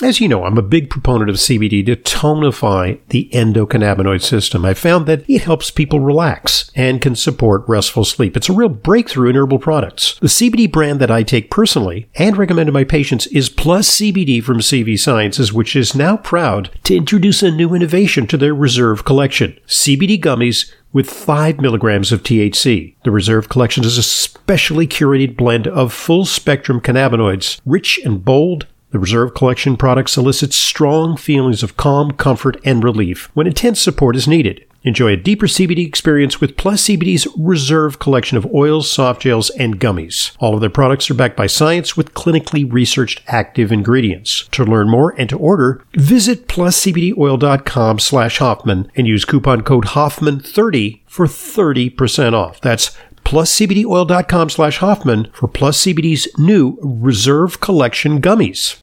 As you know, I'm a big proponent of CBD to tonify the endocannabinoid system. I found that it helps people relax and can support restful sleep. It's a real breakthrough in herbal products. The CBD brand that I take personally and recommend to my patients is Plus CBD from CV Sciences, which is now proud to introduce a new innovation to their Reserve collection. CBD gummies with 5 milligrams of THC. The Reserve Collection is a specially curated blend of full spectrum cannabinoids, rich and bold the Reserve Collection product solicits strong feelings of calm, comfort, and relief when intense support is needed. Enjoy a deeper CBD experience with Plus CBD's Reserve collection of oils, soft gels, and gummies. All of their products are backed by science with clinically researched active ingredients. To learn more and to order, visit pluscbdoil.com slash Hoffman and use coupon code Hoffman30 for 30% off. That's pluscbdoil.com slash Hoffman for Plus CBD's new Reserve Collection gummies.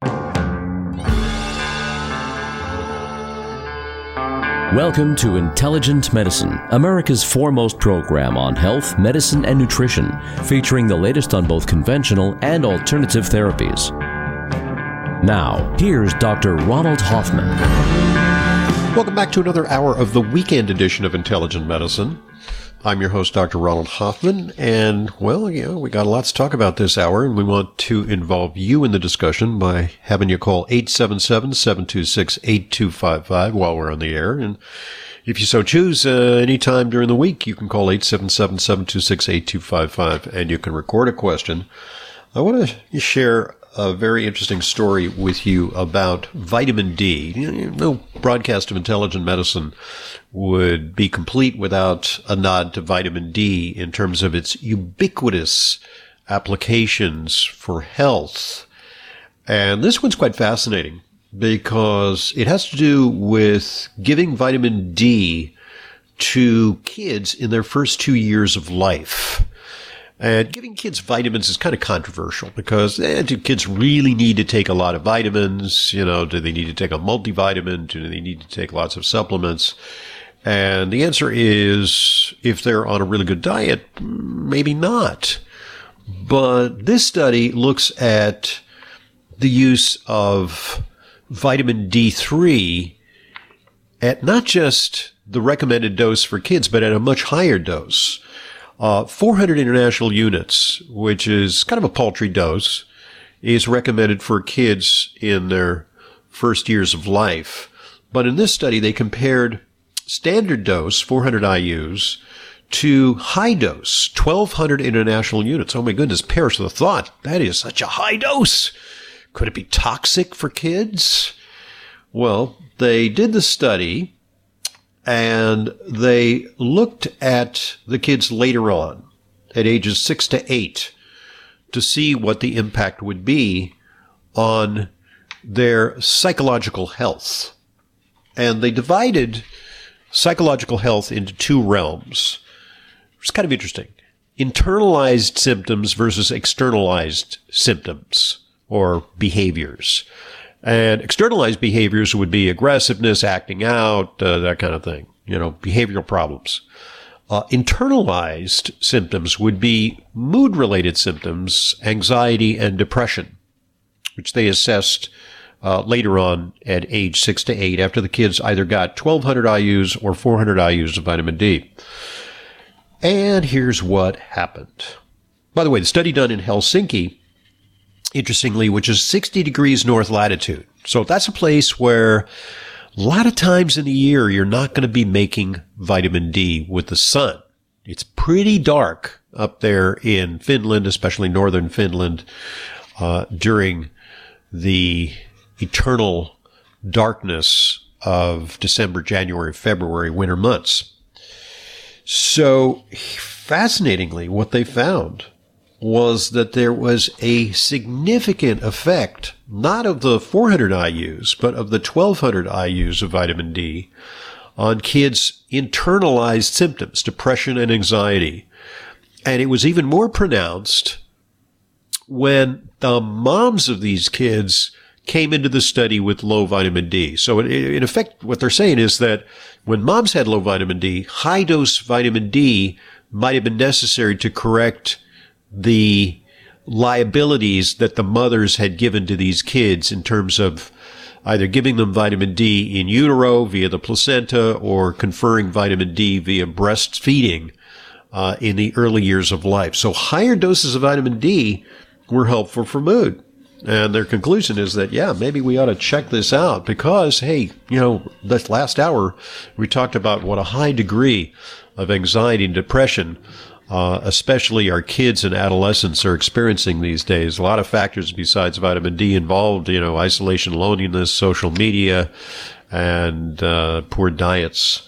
Welcome to Intelligent Medicine, America's foremost program on health, medicine, and nutrition, featuring the latest on both conventional and alternative therapies. Now, here's Dr. Ronald Hoffman. Welcome back to another hour of the weekend edition of Intelligent Medicine. I'm your host, Dr. Ronald Hoffman, and well, you know, we got a lot to talk about this hour, and we want to involve you in the discussion by having you call 877-726-8255 while we're on the air. And if you so choose, uh, anytime during the week, you can call 877-726-8255 and you can record a question. I want to share a very interesting story with you about vitamin D. no broadcast of intelligent medicine would be complete without a nod to vitamin D in terms of its ubiquitous applications for health. And this one's quite fascinating because it has to do with giving vitamin D to kids in their first two years of life. And giving kids vitamins is kind of controversial because eh, do kids really need to take a lot of vitamins? You know, do they need to take a multivitamin? Do they need to take lots of supplements? And the answer is if they're on a really good diet, maybe not. But this study looks at the use of vitamin D3 at not just the recommended dose for kids, but at a much higher dose. Uh, 400 international units, which is kind of a paltry dose, is recommended for kids in their first years of life. But in this study, they compared standard dose, 400 IUs, to high dose, 1200 international units. Oh my goodness, perish the thought. That is such a high dose. Could it be toxic for kids? Well, they did the study and they looked at the kids later on at ages six to eight to see what the impact would be on their psychological health. And they divided psychological health into two realms. It's kind of interesting. Internalized symptoms versus externalized symptoms or behaviors. And externalized behaviors would be aggressiveness, acting out, uh, that kind of thing, you know, behavioral problems. Uh, internalized symptoms would be mood related symptoms, anxiety and depression, which they assessed uh, later on at age six to eight after the kids either got 1200 IUs or 400 IUs of vitamin D. And here's what happened. By the way, the study done in Helsinki interestingly, which is 60 degrees north latitude. So that's a place where a lot of times in the year, you're not going to be making vitamin D with the sun. It's pretty dark up there in Finland, especially northern Finland, uh, during the eternal darkness of December, January, February, winter months. So fascinatingly, what they found was that there was a significant effect, not of the 400 IUs, but of the 1200 IUs of vitamin D on kids' internalized symptoms, depression and anxiety. And it was even more pronounced when the moms of these kids came into the study with low vitamin D. So in effect, what they're saying is that when moms had low vitamin D, high dose vitamin D might have been necessary to correct the liabilities that the mothers had given to these kids in terms of either giving them vitamin D in utero via the placenta or conferring vitamin D via breastfeeding uh, in the early years of life. So higher doses of vitamin D were helpful for mood. And their conclusion is that, yeah, maybe we ought to check this out because, hey, you know, this last hour we talked about what a high degree of anxiety and depression uh, especially our kids and adolescents are experiencing these days. A lot of factors besides vitamin D involved, you know, isolation, loneliness, social media, and uh, poor diets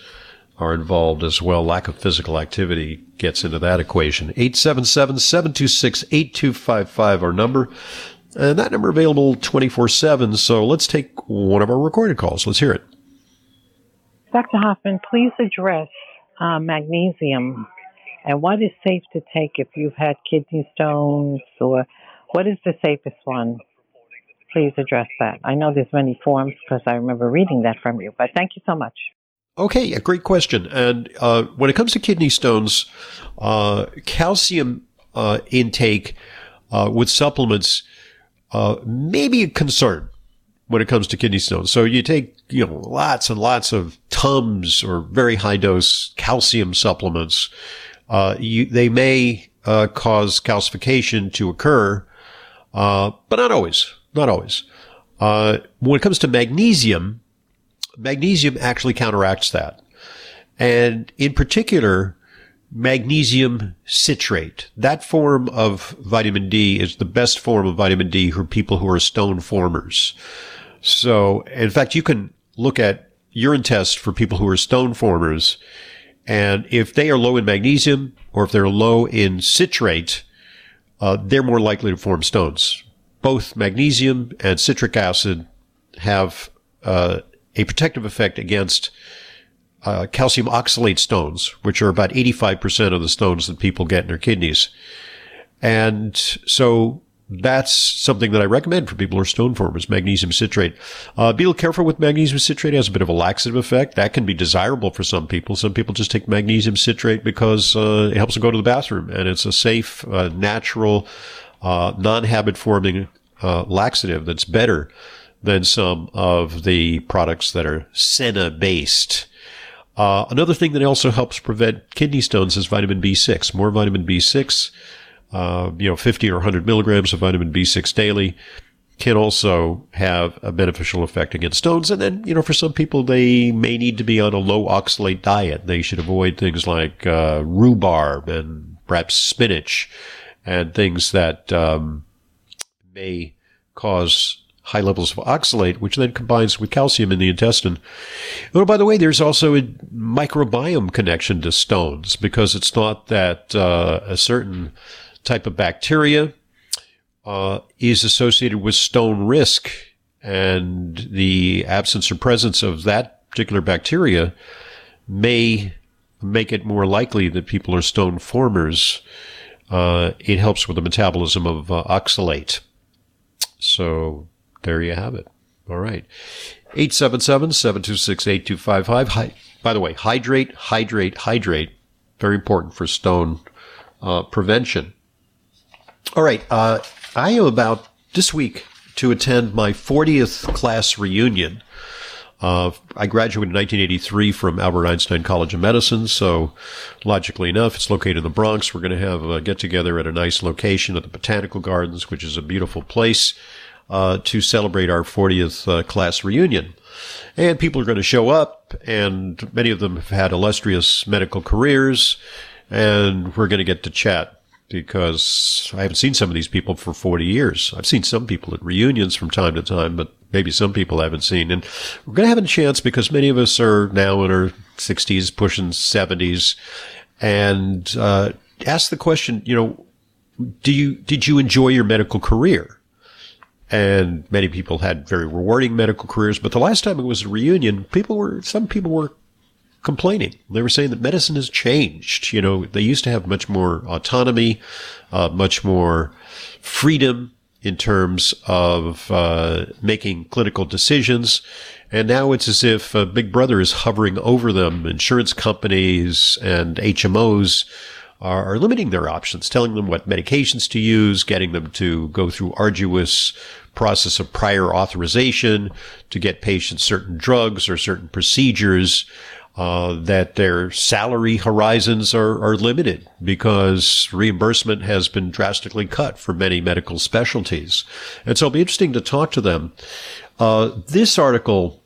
are involved as well. Lack of physical activity gets into that equation. 877-726-8255, our number. And that number available 24-7. So let's take one of our recorded calls. Let's hear it. Dr. Hoffman, please address uh, magnesium and what is safe to take if you've had kidney stones or what is the safest one? Please address that. I know there's many forms because I remember reading that from you, but thank you so much. Okay, a great question. And uh, when it comes to kidney stones, uh, calcium uh, intake uh, with supplements uh, may be a concern when it comes to kidney stones. So you take, you know, lots and lots of Tums or very high dose calcium supplements uh, you, they may uh, cause calcification to occur, uh, but not always. Not always. Uh, when it comes to magnesium, magnesium actually counteracts that, and in particular, magnesium citrate. That form of vitamin D is the best form of vitamin D for people who are stone formers. So, in fact, you can look at urine tests for people who are stone formers and if they are low in magnesium or if they're low in citrate, uh, they're more likely to form stones. Both magnesium and citric acid have uh, a protective effect against uh, calcium oxalate stones, which are about 85% of the stones that people get in their kidneys. And so that's something that I recommend for people who are stone formers, magnesium citrate. Uh, be a little careful with magnesium citrate. It has a bit of a laxative effect. That can be desirable for some people. Some people just take magnesium citrate because uh, it helps them go to the bathroom and it's a safe, uh, natural, uh, non-habit forming uh, laxative that's better than some of the products that are senna based. Uh, another thing that also helps prevent kidney stones is vitamin B6. More vitamin B6 uh, you know, 50 or 100 milligrams of vitamin B6 daily can also have a beneficial effect against stones. And then, you know, for some people, they may need to be on a low oxalate diet. They should avoid things like uh, rhubarb and perhaps spinach and things that um, may cause high levels of oxalate, which then combines with calcium in the intestine. Oh, by the way, there's also a microbiome connection to stones because it's not that uh, a certain type of bacteria uh, is associated with stone risk, and the absence or presence of that particular bacteria may make it more likely that people are stone formers. Uh, it helps with the metabolism of uh, oxalate. So there you have it. All right. 877-726-8255. By the way, hydrate, hydrate, hydrate. Very important for stone uh, prevention. All right. Uh, I am about this week to attend my 40th class reunion. Uh, I graduated in 1983 from Albert Einstein College of Medicine, so logically enough, it's located in the Bronx. We're going to have a get together at a nice location at the Botanical Gardens, which is a beautiful place uh, to celebrate our 40th uh, class reunion. And people are going to show up, and many of them have had illustrious medical careers, and we're going to get to chat because I haven't seen some of these people for 40 years. I've seen some people at reunions from time to time, but maybe some people I haven't seen. And we're going to have a chance because many of us are now in our 60s, pushing 70s, and uh, ask the question, you know, do you did you enjoy your medical career? And many people had very rewarding medical careers, but the last time it was a reunion, people were some people were complaining. They were saying that medicine has changed. You know, they used to have much more autonomy, uh, much more freedom in terms of uh, making clinical decisions. And now it's as if uh, Big Brother is hovering over them. Insurance companies and HMOs are, are, limiting their options, telling them what medications to use, getting them to go through arduous process of prior authorization to get patients certain drugs or certain procedures. Uh, that their salary horizons are, are limited because reimbursement has been drastically cut for many medical specialties. And so it'll be interesting to talk to them. Uh, this article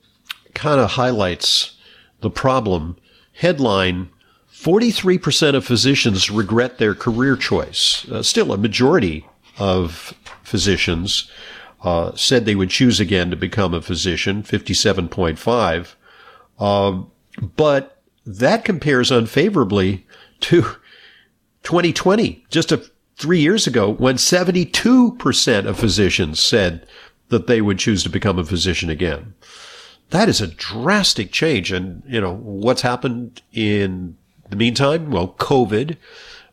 kind of highlights the problem. Headline 43% of physicians regret their career choice. Uh, still, a majority of physicians uh, said they would choose again to become a physician, 57.5. Um, but that compares unfavorably to 2020, just a, three years ago, when 72% of physicians said that they would choose to become a physician again. That is a drastic change. And, you know, what's happened in the meantime? Well, COVID,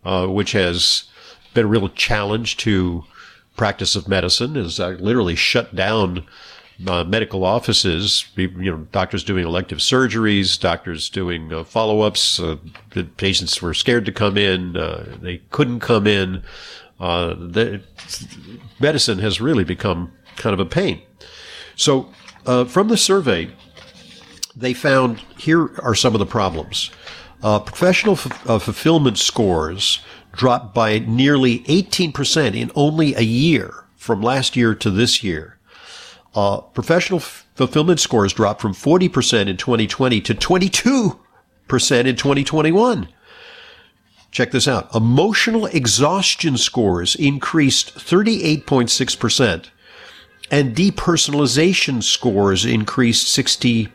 uh, which has been a real challenge to practice of medicine, has uh, literally shut down uh, medical offices, you know, doctors doing elective surgeries, doctors doing uh, follow-ups. Uh, the patients were scared to come in; uh, they couldn't come in. Uh, medicine has really become kind of a pain. So, uh, from the survey, they found here are some of the problems. professional f- fulfillment scores dropped by nearly 18% in only a year from last year to this year. Uh, professional f- fulfillment scores dropped from 40% in 2020 to 22% in 2021. Check this out. Emotional exhaustion scores increased 38.6% and depersonalization scores increased 61%.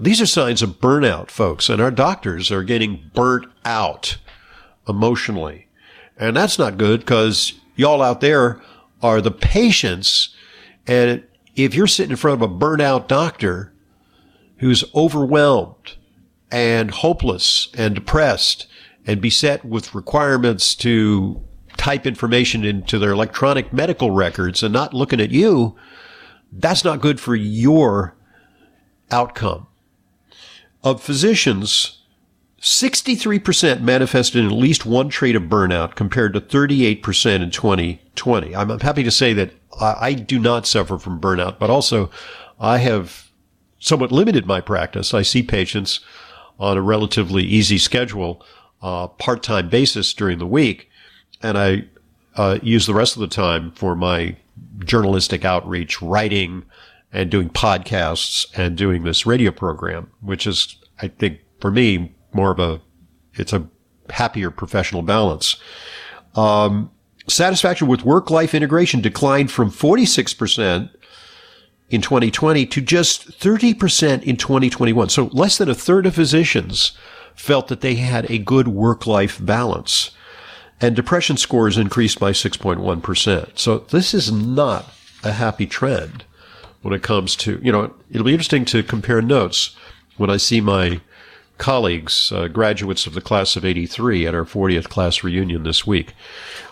These are signs of burnout, folks, and our doctors are getting burnt out emotionally. And that's not good because y'all out there are the patients. And if you're sitting in front of a burnout doctor who's overwhelmed and hopeless and depressed and beset with requirements to type information into their electronic medical records and not looking at you, that's not good for your outcome. Of physicians, 63% manifested in at least one trait of burnout compared to 38% in 2020. I'm happy to say that I do not suffer from burnout, but also I have somewhat limited my practice. I see patients on a relatively easy schedule, uh, part-time basis during the week, and I uh, use the rest of the time for my journalistic outreach, writing, and doing podcasts and doing this radio program, which is, I think, for me, more of a, it's a happier professional balance. Um, satisfaction with work life integration declined from 46% in 2020 to just 30% in 2021. So less than a third of physicians felt that they had a good work life balance. And depression scores increased by 6.1%. So this is not a happy trend when it comes to, you know, it'll be interesting to compare notes when I see my colleagues, uh, graduates of the class of 83 at our 40th class reunion this week.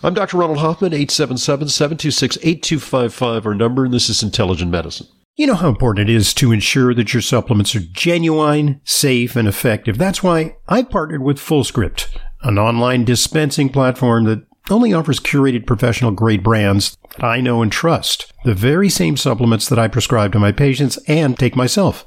I'm Dr. Ronald Hoffman, 877-726-8255, our number, and this is Intelligent Medicine. You know how important it is to ensure that your supplements are genuine, safe, and effective. That's why I partnered with FullScript, an online dispensing platform that only offers curated professional grade brands that I know and trust. The very same supplements that I prescribe to my patients and take myself.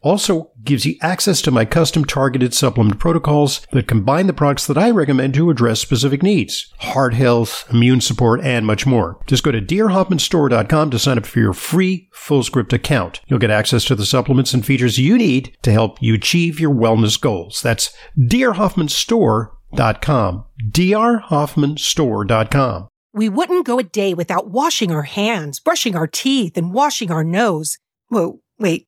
also gives you access to my custom targeted supplement protocols that combine the products that I recommend to address specific needs heart health, immune support, and much more. Just go to drhoffmanstore.com to sign up for your free full script account. You'll get access to the supplements and features you need to help you achieve your wellness goals. That's drhoffmanstore.com. drhoffmanstore.com. We wouldn't go a day without washing our hands, brushing our teeth, and washing our nose. Whoa, wait.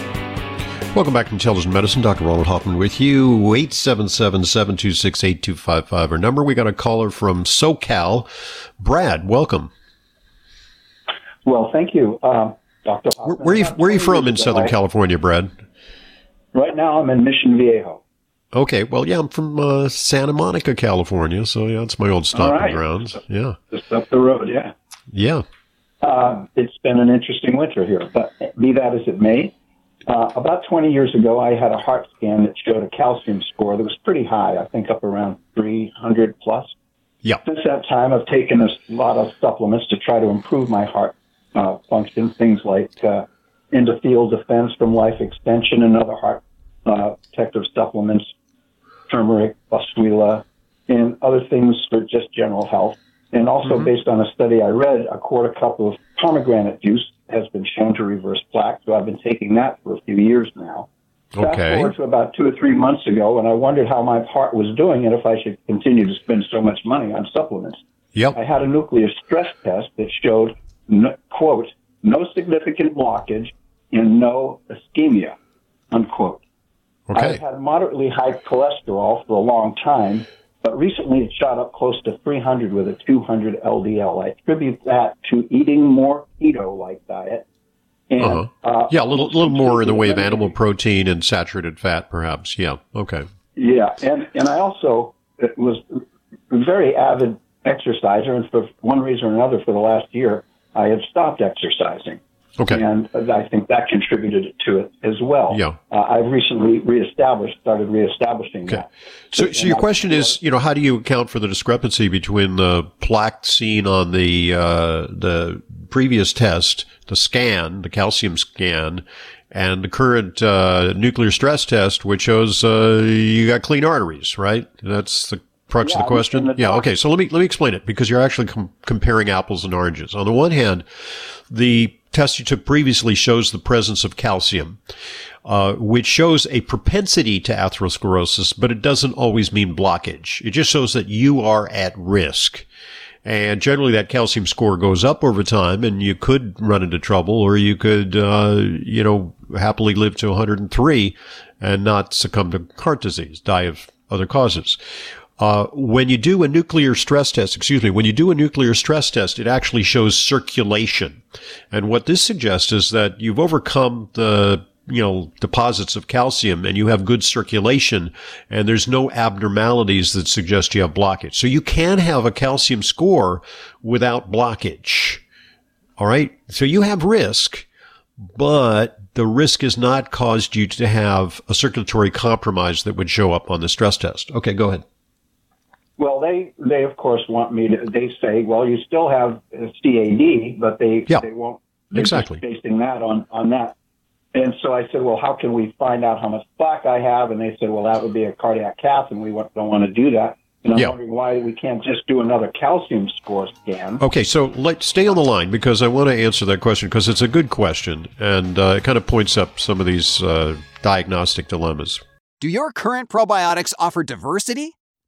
Welcome back to Intelligent Medicine. Dr. Ronald Hoffman with you. 877-726-8255. Our number. We got a caller from SoCal. Brad, welcome. Well, thank you, uh, Dr. Where, where, are you, where are you from in Southern California, Brad? Right now I'm in Mission Viejo. Okay, well, yeah, I'm from uh, Santa Monica, California, so yeah, it's my old stomping right. grounds. Yeah, just up the road. Yeah, yeah. Uh, it's been an interesting winter here, but be that as it may, uh, about 20 years ago, I had a heart scan that showed a calcium score that was pretty high. I think up around 300 plus. Yeah. Since that time, I've taken a lot of supplements to try to improve my heart uh, function. Things like uh, endothelial defense from Life Extension and other heart uh, protective supplements, turmeric, boswellia, and other things for just general health. And also, mm-hmm. based on a study I read, a quarter cup of pomegranate juice has been shown to reverse plaque. So I've been taking that for a few years now. Okay. Fast forward to about two or three months ago, and I wondered how my heart was doing and if I should continue to spend so much money on supplements. Yep. I had a nuclear stress test that showed, no, quote, no significant blockage and no ischemia, unquote. Okay. I've had moderately high cholesterol for a long time, but recently it shot up close to 300 with a 200 LDL. I attribute that to eating more keto-like diet. And, uh-huh. uh, yeah, a little, little more in the way of animal protein and saturated fat, perhaps. Yeah. Okay. Yeah, and and I also was a very avid exerciser, and for one reason or another, for the last year, I had stopped exercising. Okay. And I think that contributed to it as well. Yeah. Uh, I've recently reestablished, started reestablishing okay. that. So, so your question is, you know, how do you account for the discrepancy between the plaque seen on the uh, the previous test, the scan, the calcium scan, and the current uh, nuclear stress test, which shows uh, you got clean arteries, right? That's the crux yeah, of the question. The yeah. Okay. So let me let me explain it because you're actually com- comparing apples and oranges. On the one hand, the test you took previously shows the presence of calcium, uh, which shows a propensity to atherosclerosis, but it doesn't always mean blockage. It just shows that you are at risk. And generally that calcium score goes up over time and you could run into trouble or you could, uh, you know, happily live to 103 and not succumb to heart disease, die of other causes. Uh, when you do a nuclear stress test, excuse me, when you do a nuclear stress test, it actually shows circulation. And what this suggests is that you've overcome the you know, deposits of calcium and you have good circulation and there's no abnormalities that suggest you have blockage. So you can have a calcium score without blockage. All right. So you have risk, but the risk has not caused you to have a circulatory compromise that would show up on the stress test. Okay. Go ahead. Well, they they of course want me to. They say, well, you still have CAD, but they yeah, they won't. Exactly. Basing that on on that. And so I said, well, how can we find out how much plaque I have? And they said, well, that would be a cardiac cath, and we don't want to do that. And I'm yeah. wondering why we can't just do another calcium score scan. Okay, so let's stay on the line because I want to answer that question because it's a good question and uh, it kind of points up some of these uh, diagnostic dilemmas. Do your current probiotics offer diversity?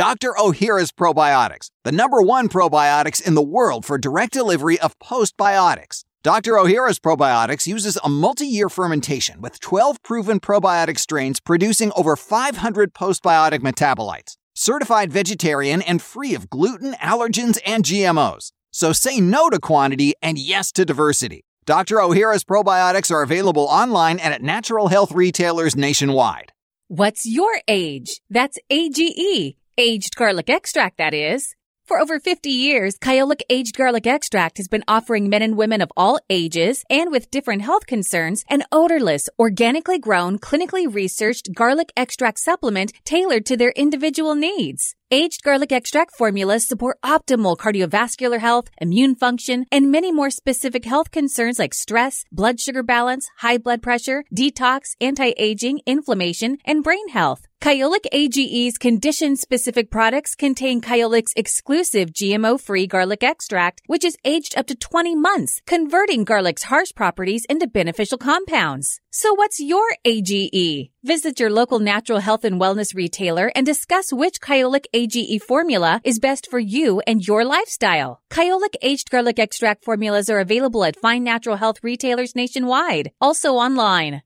Dr. Ohhira's Probiotics, the number one probiotics in the world for direct delivery of postbiotics. Dr. Ohhira's Probiotics uses a multi year fermentation with 12 proven probiotic strains producing over 500 postbiotic metabolites. Certified vegetarian and free of gluten, allergens, and GMOs. So say no to quantity and yes to diversity. Dr. Ohhira's probiotics are available online and at natural health retailers nationwide. What's your age? That's AGE. Aged garlic extract, that is. For over 50 years, Kyolic Aged Garlic Extract has been offering men and women of all ages and with different health concerns an odorless, organically grown, clinically researched garlic extract supplement tailored to their individual needs. Aged garlic extract formulas support optimal cardiovascular health, immune function, and many more specific health concerns like stress, blood sugar balance, high blood pressure, detox, anti-aging, inflammation, and brain health. Kyolic AGE's condition specific products contain Kyolic's exclusive GMO free garlic extract, which is aged up to 20 months, converting garlic's harsh properties into beneficial compounds. So what's your AGE? Visit your local natural health and wellness retailer and discuss which Kyolic AGE formula is best for you and your lifestyle. Kyolic aged garlic extract formulas are available at fine natural health retailers nationwide, also online.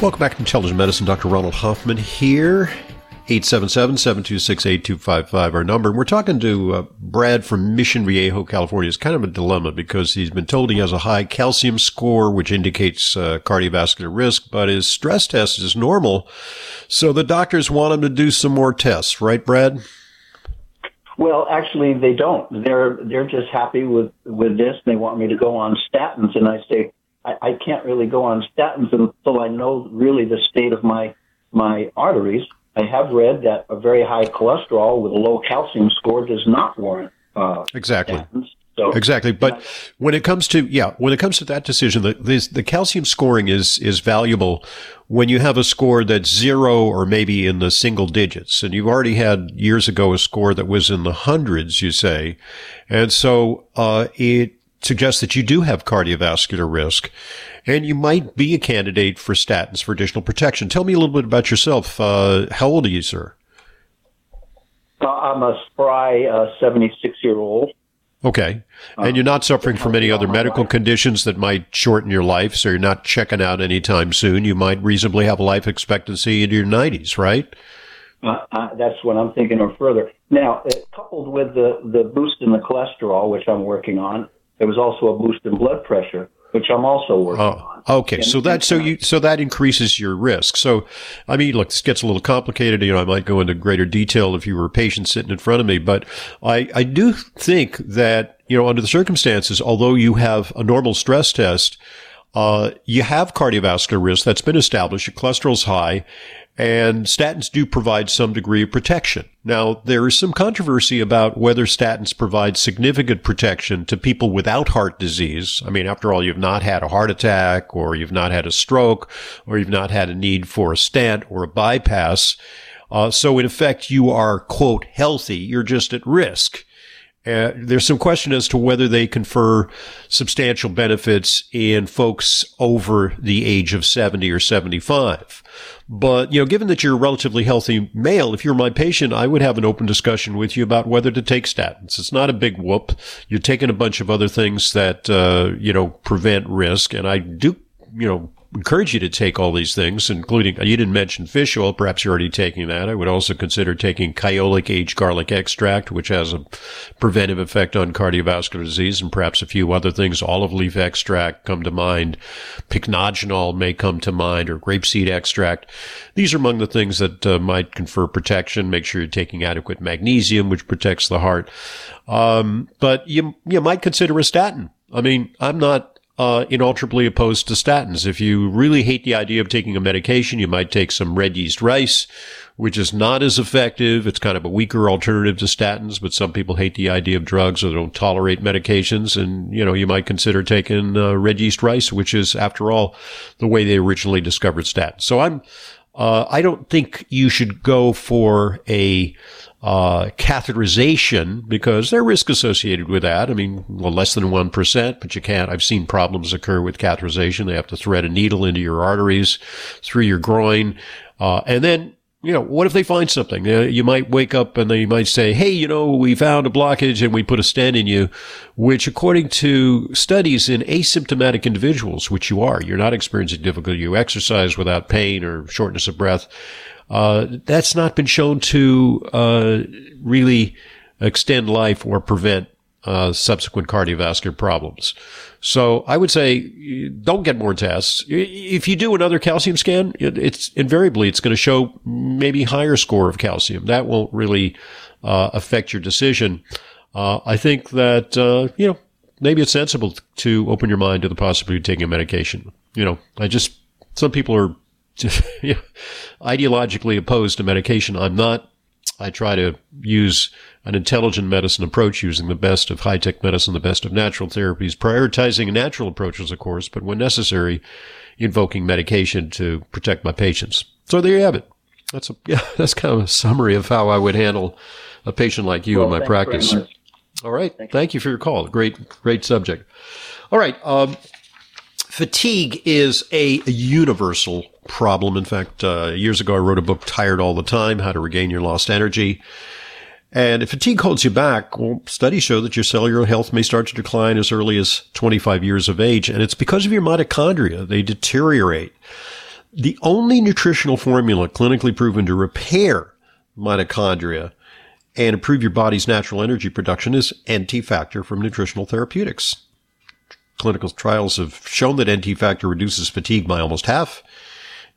Welcome back to Intelligent Medicine. Dr. Ronald Hoffman here. 877-726-8255, our number. And we're talking to uh, Brad from Mission Viejo, California. It's kind of a dilemma because he's been told he has a high calcium score, which indicates uh, cardiovascular risk, but his stress test is normal. So the doctors want him to do some more tests, right, Brad? Well, actually, they don't. They're they're just happy with with this. They want me to go on statins, and I say I, I can't really go on statins until I know really the state of my my arteries. I have read that a very high cholesterol with a low calcium score does not warrant uh, exactly. Statins. So, exactly. But when it comes to yeah, when it comes to that decision, the, the, the calcium scoring is is valuable when you have a score that's zero or maybe in the single digits, and you've already had years ago a score that was in the hundreds, you say, and so uh, it suggests that you do have cardiovascular risk and you might be a candidate for statins for additional protection. Tell me a little bit about yourself. Uh, how old are you, sir? Uh, I'm a spry 76 uh, year old. Okay. And you're not suffering from any other medical conditions that might shorten your life, so you're not checking out anytime soon. You might reasonably have a life expectancy into your 90s, right? Uh, uh, that's what I'm thinking or further. Now, uh, coupled with the, the boost in the cholesterol, which I'm working on, there was also a boost in blood pressure, which I'm also working oh, on. Okay, and, so that so you so that increases your risk. So, I mean, look, this gets a little complicated. You know, I might go into greater detail if you were a patient sitting in front of me, but I I do think that you know under the circumstances, although you have a normal stress test. Uh, you have cardiovascular risk that's been established. Your cholesterol's high and statins do provide some degree of protection. Now, there is some controversy about whether statins provide significant protection to people without heart disease. I mean, after all, you've not had a heart attack or you've not had a stroke or you've not had a need for a stent or a bypass. Uh, so in effect, you are, quote, healthy. You're just at risk. Uh, there's some question as to whether they confer substantial benefits in folks over the age of 70 or 75. But, you know, given that you're a relatively healthy male, if you're my patient, I would have an open discussion with you about whether to take statins. It's not a big whoop. You're taking a bunch of other things that, uh, you know, prevent risk. And I do, you know, encourage you to take all these things, including, you didn't mention fish oil. Perhaps you're already taking that. I would also consider taking Kyolic aged garlic extract, which has a preventive effect on cardiovascular disease and perhaps a few other things. Olive leaf extract come to mind. Pycnogenol may come to mind or grapeseed extract. These are among the things that uh, might confer protection. Make sure you're taking adequate magnesium, which protects the heart. Um, but you, you might consider a statin. I mean, I'm not uh, inalterably opposed to statins. If you really hate the idea of taking a medication, you might take some red yeast rice, which is not as effective. It's kind of a weaker alternative to statins, but some people hate the idea of drugs or don't tolerate medications. And, you know, you might consider taking uh, red yeast rice, which is, after all, the way they originally discovered statins. So I'm, uh, I don't think you should go for a uh, catheterization because there's risk associated with that. I mean, well, less than 1%, but you can't. I've seen problems occur with catheterization. They have to thread a needle into your arteries through your groin. Uh, and then, you know, what if they find something? Uh, you might wake up and they might say, Hey, you know, we found a blockage and we put a stent in you, which according to studies in asymptomatic individuals, which you are, you're not experiencing difficulty. You exercise without pain or shortness of breath. Uh, that's not been shown to uh, really extend life or prevent uh, subsequent cardiovascular problems. So I would say don't get more tests. If you do another calcium scan, it, it's invariably it's going to show maybe higher score of calcium. That won't really uh, affect your decision. Uh, I think that uh, you know maybe it's sensible to open your mind to the possibility of taking a medication. You know, I just some people are ideologically opposed to medication. I'm not. I try to use an intelligent medicine approach using the best of high tech medicine, the best of natural therapies, prioritizing natural approaches, of course, but when necessary, invoking medication to protect my patients. So there you have it. That's a, yeah, that's kind of a summary of how I would handle a patient like you well, in my practice. All right. Thank, Thank you for your call. Great, great subject. All right. Um, fatigue is a universal problem. In fact, uh, years ago, I wrote a book, Tired All the Time, How to Regain Your Lost Energy. And if fatigue holds you back, well, studies show that your cellular health may start to decline as early as 25 years of age. And it's because of your mitochondria. They deteriorate. The only nutritional formula clinically proven to repair mitochondria and improve your body's natural energy production is NT Factor from Nutritional Therapeutics. Clinical trials have shown that NT Factor reduces fatigue by almost half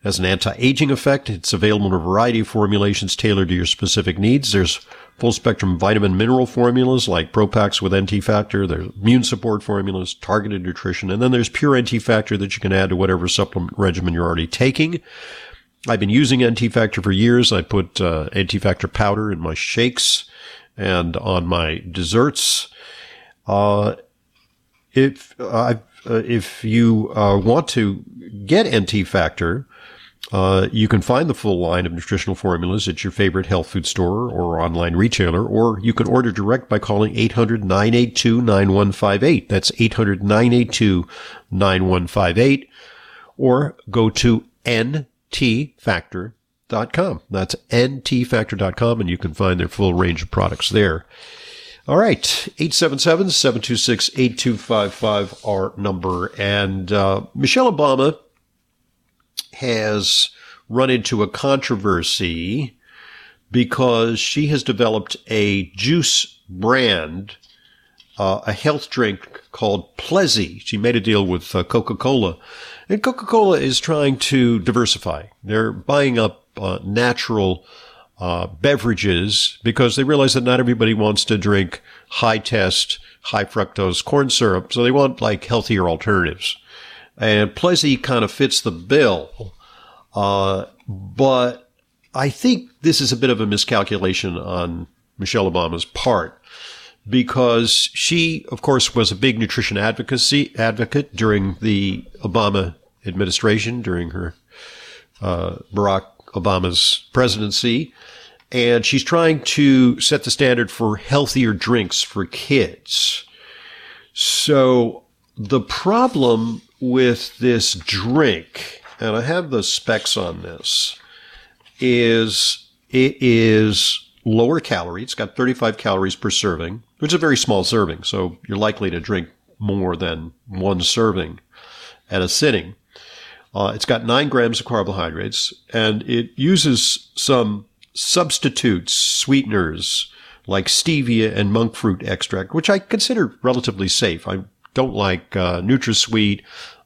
has an anti-aging effect. It's available in a variety of formulations tailored to your specific needs. There's full spectrum vitamin mineral formulas like Propax with NT factor. There's immune support formulas, targeted nutrition, and then there's pure NT factor that you can add to whatever supplement regimen you're already taking. I've been using NT factor for years. I put uh, NT factor powder in my shakes and on my desserts. Uh, if uh, if you uh, want to get NT factor, uh, you can find the full line of nutritional formulas at your favorite health food store or online retailer, or you can order direct by calling 800-982-9158. That's 800-982-9158, or go to ntfactor.com. That's ntfactor.com, and you can find their full range of products there. All right, 877-726-8255, our number. And uh, Michelle Obama has run into a controversy because she has developed a juice brand, uh, a health drink called Plezi. She made a deal with uh, Coca-Cola. And Coca-Cola is trying to diversify. They're buying up uh, natural uh, beverages because they realize that not everybody wants to drink high test, high fructose corn syrup. So they want like healthier alternatives. And Plezi kind of fits the bill. Uh, but I think this is a bit of a miscalculation on Michelle Obama's part because she, of course, was a big nutrition advocacy advocate during the Obama administration, during her uh, Barack Obama's presidency. And she's trying to set the standard for healthier drinks for kids. So the problem with this drink, and I have the specs on this, is it is lower calorie. It's got 35 calories per serving, which is a very small serving. So you're likely to drink more than one serving at a sitting. Uh, it's got nine grams of carbohydrates and it uses some substitutes, sweeteners like stevia and monk fruit extract, which I consider relatively safe. I don't like uh, NutraSweet.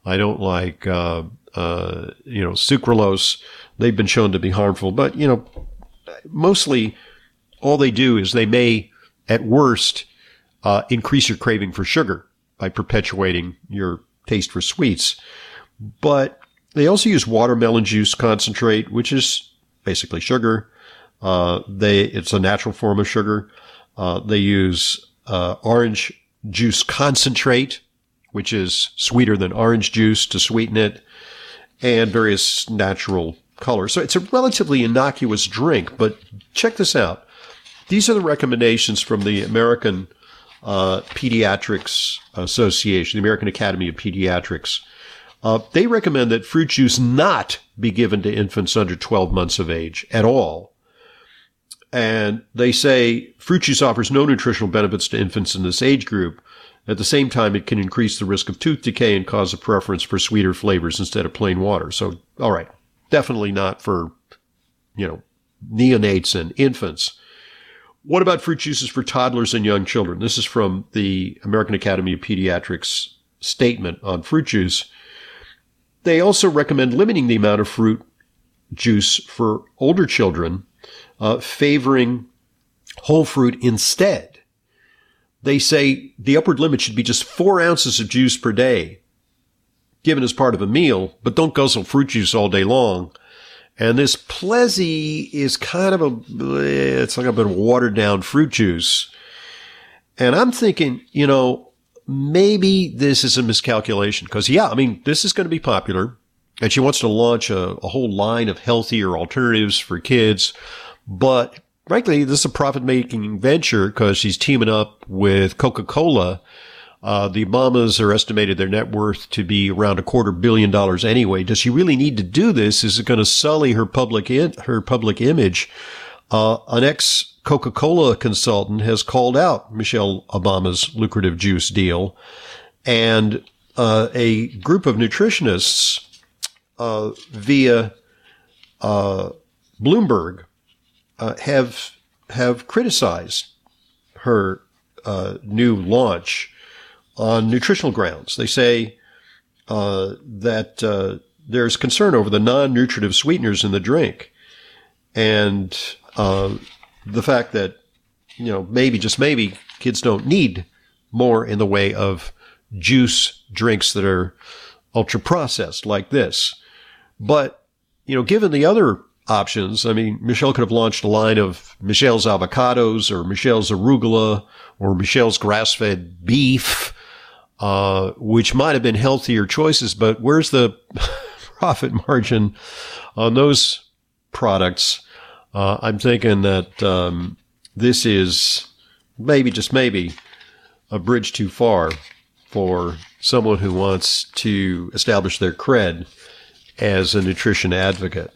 I don't like, uh, uh, you know, sucralose. They've been shown to be harmful, but, you know, mostly all they do is they may, at worst, uh, increase your craving for sugar by perpetuating your taste for sweets. But they also use watermelon juice concentrate, which is basically sugar. Uh, they, it's a natural form of sugar. Uh, they use, uh, orange juice concentrate, which is sweeter than orange juice to sweeten it, and various natural colors. So it's a relatively innocuous drink, but check this out. These are the recommendations from the American uh, Pediatrics Association, the American Academy of Pediatrics. Uh, they recommend that fruit juice not be given to infants under 12 months of age at all. And they say fruit juice offers no nutritional benefits to infants in this age group, at the same time, it can increase the risk of tooth decay and cause a preference for sweeter flavors instead of plain water. So, all right, definitely not for, you know, neonates and infants. What about fruit juices for toddlers and young children? This is from the American Academy of Pediatrics statement on fruit juice. They also recommend limiting the amount of fruit juice for older children, uh, favoring whole fruit instead. They say the upward limit should be just four ounces of juice per day, given as part of a meal, but don't guzzle fruit juice all day long. And this Plezi is kind of a, eh, it's like a bit of watered down fruit juice. And I'm thinking, you know, maybe this is a miscalculation because yeah, I mean, this is going to be popular and she wants to launch a, a whole line of healthier alternatives for kids. But frankly, this is a profit making venture because she's teaming up with Coca-Cola. Uh, the Obamas are estimated their net worth to be around a quarter billion dollars anyway. Does she really need to do this? Is it going to sully her public in, her public image? Uh, an ex Coca-Cola consultant has called out Michelle Obama's lucrative juice deal, and uh, a group of nutritionists uh, via uh, Bloomberg uh, have have criticized her uh, new launch on nutritional grounds. They say that there's concern over the non-nutritive sweeteners in the drink, and uh, the fact that, you know, maybe, just maybe, kids don't need more in the way of juice drinks that are ultra processed like this. But, you know, given the other options, I mean, Michelle could have launched a line of Michelle's avocados or Michelle's arugula or Michelle's grass fed beef, uh, which might have been healthier choices, but where's the profit margin on those products? Uh, I'm thinking that um, this is maybe, just maybe, a bridge too far for someone who wants to establish their cred as a nutrition advocate.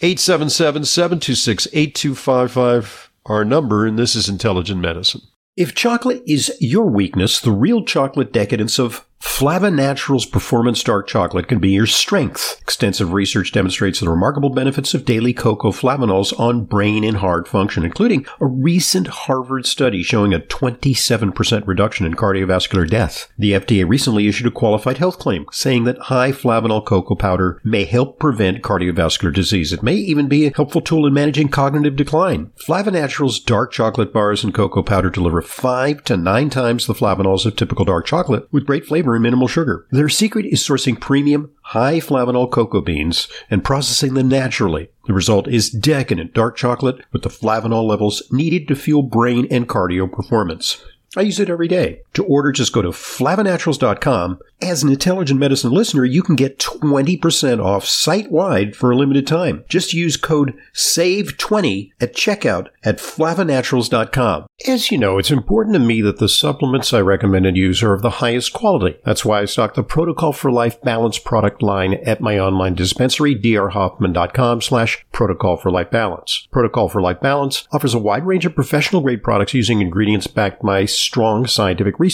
877 726 8255, our number, and this is Intelligent Medicine. If chocolate is your weakness, the real chocolate decadence of Flava Naturals Performance Dark Chocolate can be your strength. Extensive research demonstrates the remarkable benefits of daily cocoa flavanols on brain and heart function, including a recent Harvard study showing a 27% reduction in cardiovascular death. The FDA recently issued a qualified health claim saying that high flavanol cocoa powder may help prevent cardiovascular disease. It may even be a helpful tool in managing cognitive decline. Flava Naturals dark chocolate bars and cocoa powder deliver five to nine times the flavanols of typical dark chocolate with great flavor minimal sugar. Their secret is sourcing premium, high flavanol cocoa beans and processing them naturally. The result is decadent dark chocolate with the flavanol levels needed to fuel brain and cardio performance. I use it every day. To order, just go to flavanaturals.com. As an intelligent medicine listener, you can get 20% off site wide for a limited time. Just use code SAVE20 at checkout at flavanaturals.com. As you know, it's important to me that the supplements I recommend and use are of the highest quality. That's why I stock the Protocol for Life Balance product line at my online dispensary, drhoffman.com slash protocol for life balance. Protocol for Life Balance offers a wide range of professional grade products using ingredients backed by strong scientific research.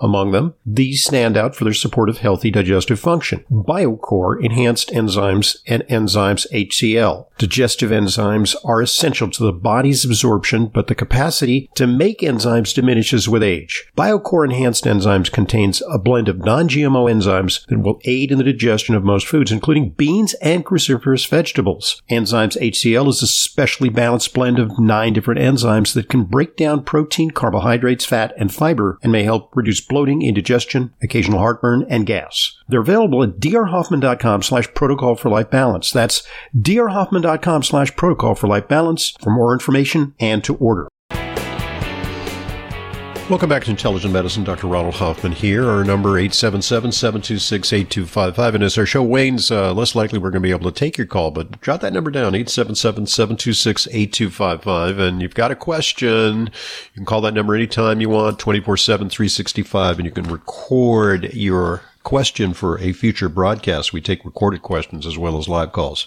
Among them, these stand out for their support of healthy digestive function. Biocore enhanced enzymes and enzymes HCl. Digestive enzymes are essential to the body's absorption, but the capacity to make enzymes diminishes with age. Biocore enhanced enzymes contains a blend of non-GMO enzymes that will aid in the digestion of most foods, including beans and cruciferous vegetables. Enzymes HCl is a specially balanced blend of nine different enzymes that can break down protein, carbohydrates, fat, and fiber and may help reduce bloating, indigestion, occasional heartburn, and gas. They're available at drhoffman.com slash protocol for life balance. That's drhoffman.com slash protocol for life balance for more information and to order. Welcome back to Intelligent Medicine. Dr. Ronald Hoffman here. Our number 877-726-8255. And as our show wanes, uh, less likely we're going to be able to take your call, but jot that number down, 877-726-8255. And you've got a question, you can call that number anytime you want, 24-7, 365, and you can record your question for a future broadcast. We take recorded questions as well as live calls.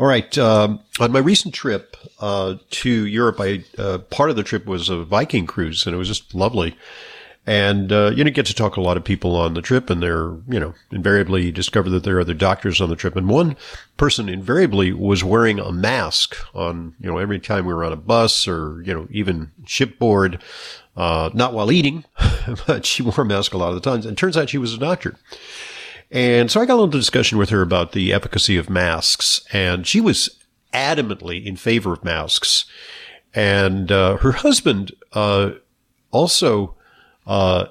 All right. Um, on my recent trip uh, to Europe, I uh, part of the trip was a Viking cruise, and it was just lovely. And, uh, you know, get to talk to a lot of people on the trip and they're, you know, invariably discover that there are other doctors on the trip. And one person invariably was wearing a mask on, you know, every time we were on a bus or, you know, even shipboard, uh, not while eating, but she wore a mask a lot of the times. And turns out she was a doctor. And so I got into discussion with her about the efficacy of masks and she was adamantly in favor of masks. And, uh, her husband, uh, also, uh,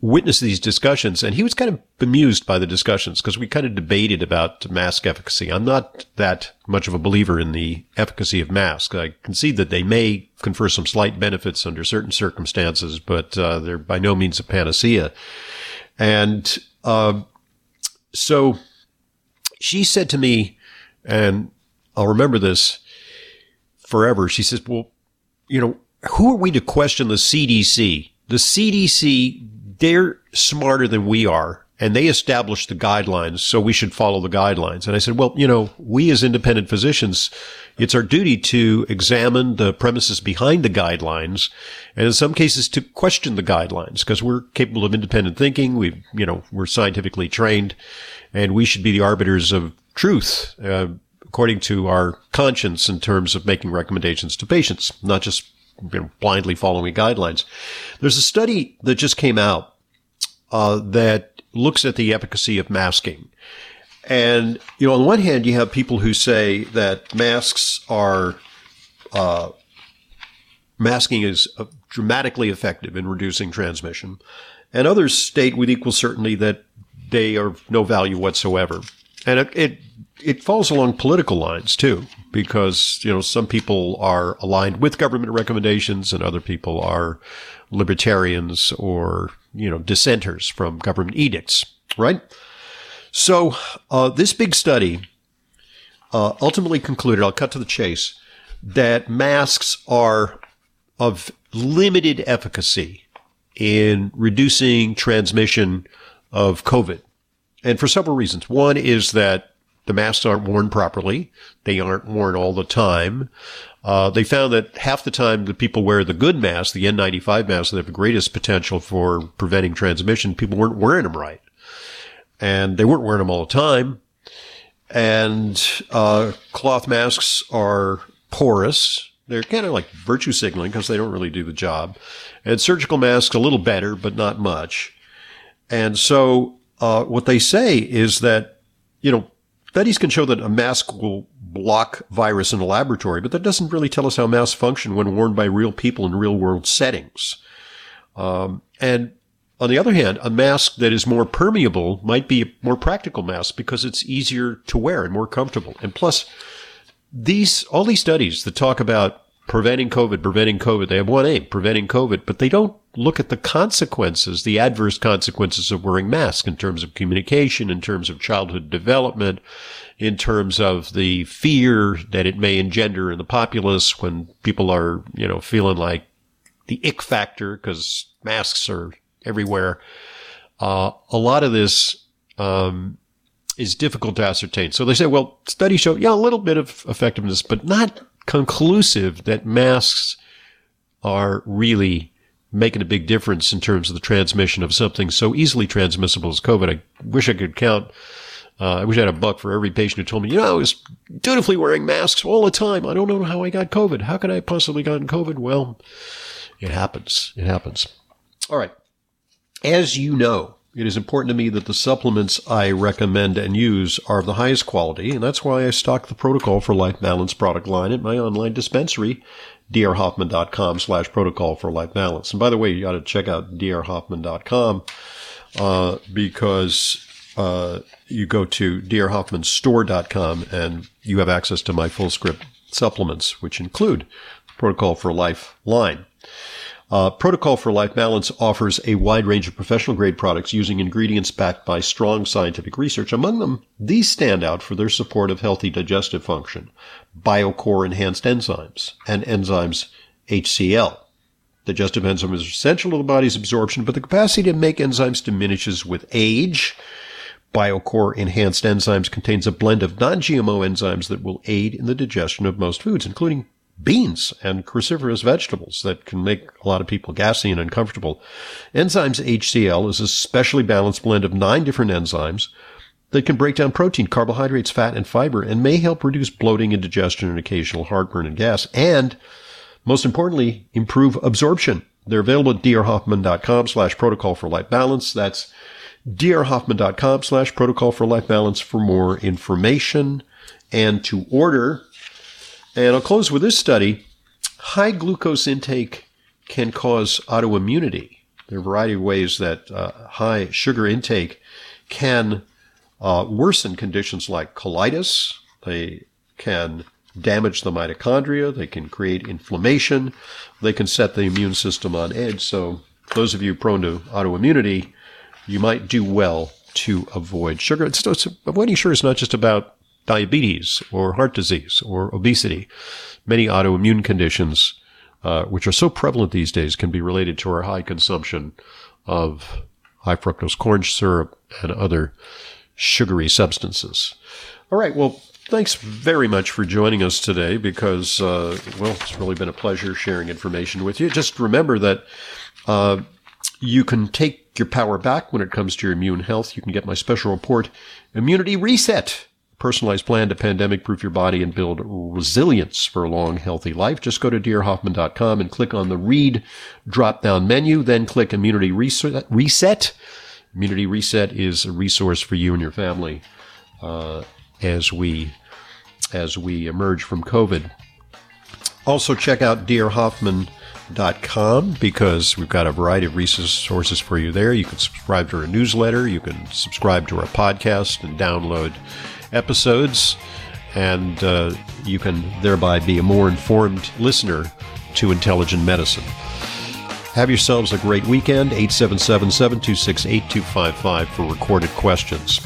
witnessed these discussions and he was kind of bemused by the discussions because we kind of debated about mask efficacy. I'm not that much of a believer in the efficacy of masks. I concede that they may confer some slight benefits under certain circumstances, but uh, they're by no means a panacea. And uh, so she said to me, and I'll remember this forever. She says, well, you know, who are we to question the CDC? The CDC they're smarter than we are and they established the guidelines, so we should follow the guidelines. And I said, well, you know, we as independent physicians, it's our duty to examine the premises behind the guidelines and in some cases to question the guidelines because we're capable of independent thinking. We, you know, we're scientifically trained and we should be the arbiters of truth, uh, according to our conscience in terms of making recommendations to patients, not just you know, blindly following guidelines. There's a study that just came out uh, that looks at the efficacy of masking. And, you know, on the one hand, you have people who say that masks are, uh, masking is uh, dramatically effective in reducing transmission. And others state with equal certainty that they are of no value whatsoever. And it, it, it falls along political lines too, because, you know, some people are aligned with government recommendations and other people are libertarians or you know, dissenters from government edicts, right? So, uh, this big study uh, ultimately concluded, I'll cut to the chase, that masks are of limited efficacy in reducing transmission of COVID. And for several reasons. One is that the masks aren't worn properly. They aren't worn all the time. Uh, they found that half the time the people wear the good mask, the N95 masks that have the greatest potential for preventing transmission, people weren't wearing them right. And they weren't wearing them all the time. And uh, cloth masks are porous. They're kind of like virtue signaling because they don't really do the job. And surgical masks a little better, but not much. And so uh, what they say is that, you know, studies can show that a mask will block virus in a laboratory, but that doesn't really tell us how masks function when worn by real people in real world settings. Um, and on the other hand, a mask that is more permeable might be a more practical mask because it's easier to wear and more comfortable. And plus, these, all these studies that talk about preventing COVID, preventing COVID. They have one aim, preventing COVID, but they don't look at the consequences, the adverse consequences of wearing masks in terms of communication, in terms of childhood development, in terms of the fear that it may engender in the populace when people are, you know, feeling like the ick factor because masks are everywhere. Uh, a lot of this, um, is difficult to ascertain. So they say, well, studies show, yeah, a little bit of effectiveness, but not conclusive that masks are really making a big difference in terms of the transmission of something so easily transmissible as COVID. I wish I could count. Uh, I wish I had a buck for every patient who told me, you know, I was dutifully wearing masks all the time. I don't know how I got COVID. How could I possibly gotten COVID? Well, it happens. It happens. All right. As you know, it is important to me that the supplements I recommend and use are of the highest quality, and that's why I stock the Protocol for Life Balance product line at my online dispensary, drhoffman.com slash protocol for life balance. And by the way, you got to check out drhoffman.com, uh, because, uh, you go to drhoffmanstore.com and you have access to my full script supplements, which include Protocol for Life line. Uh, Protocol for Life Balance offers a wide range of professional grade products using ingredients backed by strong scientific research. Among them, these stand out for their support of healthy digestive function, BioCore enhanced enzymes, and enzymes HCl. Digestive enzymes are essential to the body's absorption, but the capacity to make enzymes diminishes with age. BioCore enhanced enzymes contains a blend of non-GMO enzymes that will aid in the digestion of most foods, including beans and cruciferous vegetables that can make a lot of people gassy and uncomfortable. Enzymes HCl is a specially balanced blend of nine different enzymes that can break down protein, carbohydrates, fat, and fiber and may help reduce bloating, indigestion, and occasional heartburn and gas. And most importantly, improve absorption. They're available at drhoffman.com slash protocol for life balance. That's drhoffman.com slash protocol for life balance for more information and to order. And I'll close with this study. High glucose intake can cause autoimmunity. There are a variety of ways that uh, high sugar intake can uh, worsen conditions like colitis. They can damage the mitochondria. They can create inflammation. They can set the immune system on edge. So those of you prone to autoimmunity, you might do well to avoid sugar. It's, it's, avoiding sugar is not just about diabetes or heart disease or obesity. Many autoimmune conditions, uh, which are so prevalent these days, can be related to our high consumption of high fructose corn syrup and other sugary substances. All right. Well, thanks very much for joining us today because, uh, well, it's really been a pleasure sharing information with you. Just remember that uh, you can take your power back when it comes to your immune health. You can get my special report, Immunity Reset personalized plan to pandemic proof your body and build resilience for a long, healthy life. Just go to drhoffman.com and click on the read drop down menu, then click immunity reset. Immunity reset is a resource for you and your family, uh, as we, as we emerge from COVID. Also check out drhoffman.com because we've got a variety of resources for you there. You can subscribe to our newsletter. You can subscribe to our podcast and download episodes, and uh, you can thereby be a more informed listener to intelligent medicine. Have yourselves a great weekend. 877 726 8255 for recorded questions.